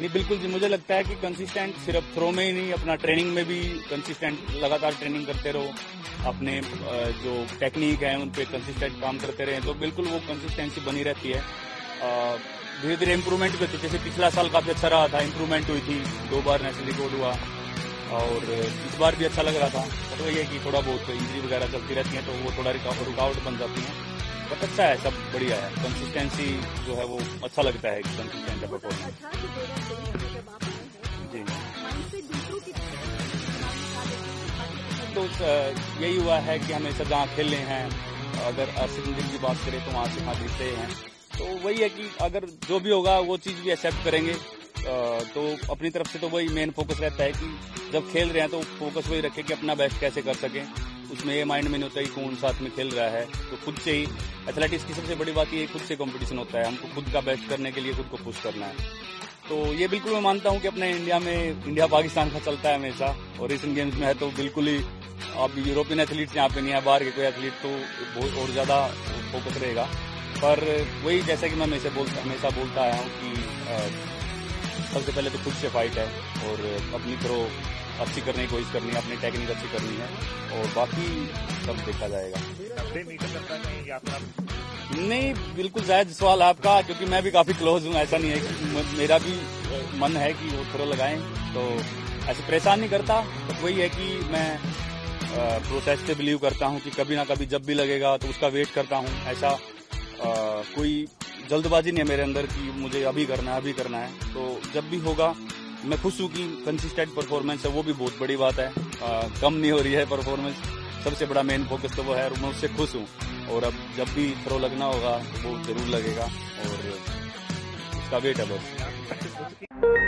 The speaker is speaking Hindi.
नहीं, बिल्कुल जी, मुझे लगता है कि कंसिस्टेंट सिर्फ़ थ्रो में ही नहीं, अपना ट्रेनिंग में भी कंसिस्टेंट लगातार ट्रेनिंग करते रहो। अपने जो टेक्निक है, उन पर कंसिस्टेंट काम करते रहे। तो बिल्कुल वो कंसिस्टेंसी बनी रहती है। धीरे धीरे इम्प्रूवमेंट भी होती है। जैसे पिछला साल काफ़ी अच्छा रहा था इम्प्रूवमेंट हुई थी। दो बार नेशनल रिकॉर्ड हुआ। और इस बार भी अच्छा लग रहा था। वही है कि थोड़ा बहुत इंजरी वगैरह चलती रहती है तो वो थोड़ा रुकावट बन जाती है। बट अच्छा है, सब बढ़िया है। कंसिस्टेंसी जो है वो अच्छा लगता है कंसिस्टेंट है परफॉर्मेंस तो यही हुआ है कि हमेशा जहाँ खेले हैं, अगर अर्शदीन की बात करें तो वहाँ से वहाँ जीते हैं। तो वही है कि अगर जो भी होगा, वो चीज़ भी एक्सेप्ट करेंगे। तो अपनी तरफ़ से तो वही मेन फोकस रहता है कि जब खेल रहे हैं तो फोकस वही रखें कि अपना बेस्ट कैसे कर सकें। उसमें ये माइंड में नहीं होता कि कौन साथ में खेल रहा है। तो खुद से ही एथलेटिक्स की सबसे बड़ी बात ये खुद से कंपटीशन होता है। हमको खुद का बेस्ट करने के लिए खुद को पुश करना है। तो ये बिल्कुल मैं मानता हूँ कि अपने इंडिया में इंडिया पाकिस्तान का चलता है हमेशा। और एशियन गेम्स में है तो बिल्कुल ही अब यूरोपियन एथलीट्स यहाँ पे नहीं है बाहर के कोई एथलीट तो बहुत और ज़्यादा फोकस रहेगा। पर वही जैसा कि मैं हमेशा बोलता हमेशा बोलता आया हूँ कि सबसे पहले तो खुद से फाइट है और अपनी थ्रो अच्छी करने की कोशिश करनी है अपनी टेक्निक अच्छी करनी है और बाकी सब देखा जाएगा। नहीं बिल्कुल जायज़ सवाल आपका क्योंकि मैं भी काफ़ी क्लोज हूँ ऐसा नहीं है कि मेरा भी मन है कि वो थ्रो लगाएँ तो ऐसे परेशान नहीं करता। तो वही है कि मैं प्रोसेस पे बिलीव करता हूँ कि कभी ना कभी जब भी लगेगा तो उसका वेट करता हूँ। ऐसा कोई जल्दबाजी नहीं है मेरे अंदर कि मुझे अभी करना है अभी करना है। तो जब भी होगा मैं खुश हूँ कि कंसिस्टेंट परफॉर्मेंस है वो भी बहुत बड़ी बात है। आ, कम नहीं हो रही है परफॉर्मेंस सबसे बड़ा मेन फोकस तो वो है और मैं उससे खुश हूँ। और अब जब भी थ्रो लगना होगा तो वो ज़रूर लगेगा। और उसका वेट है बस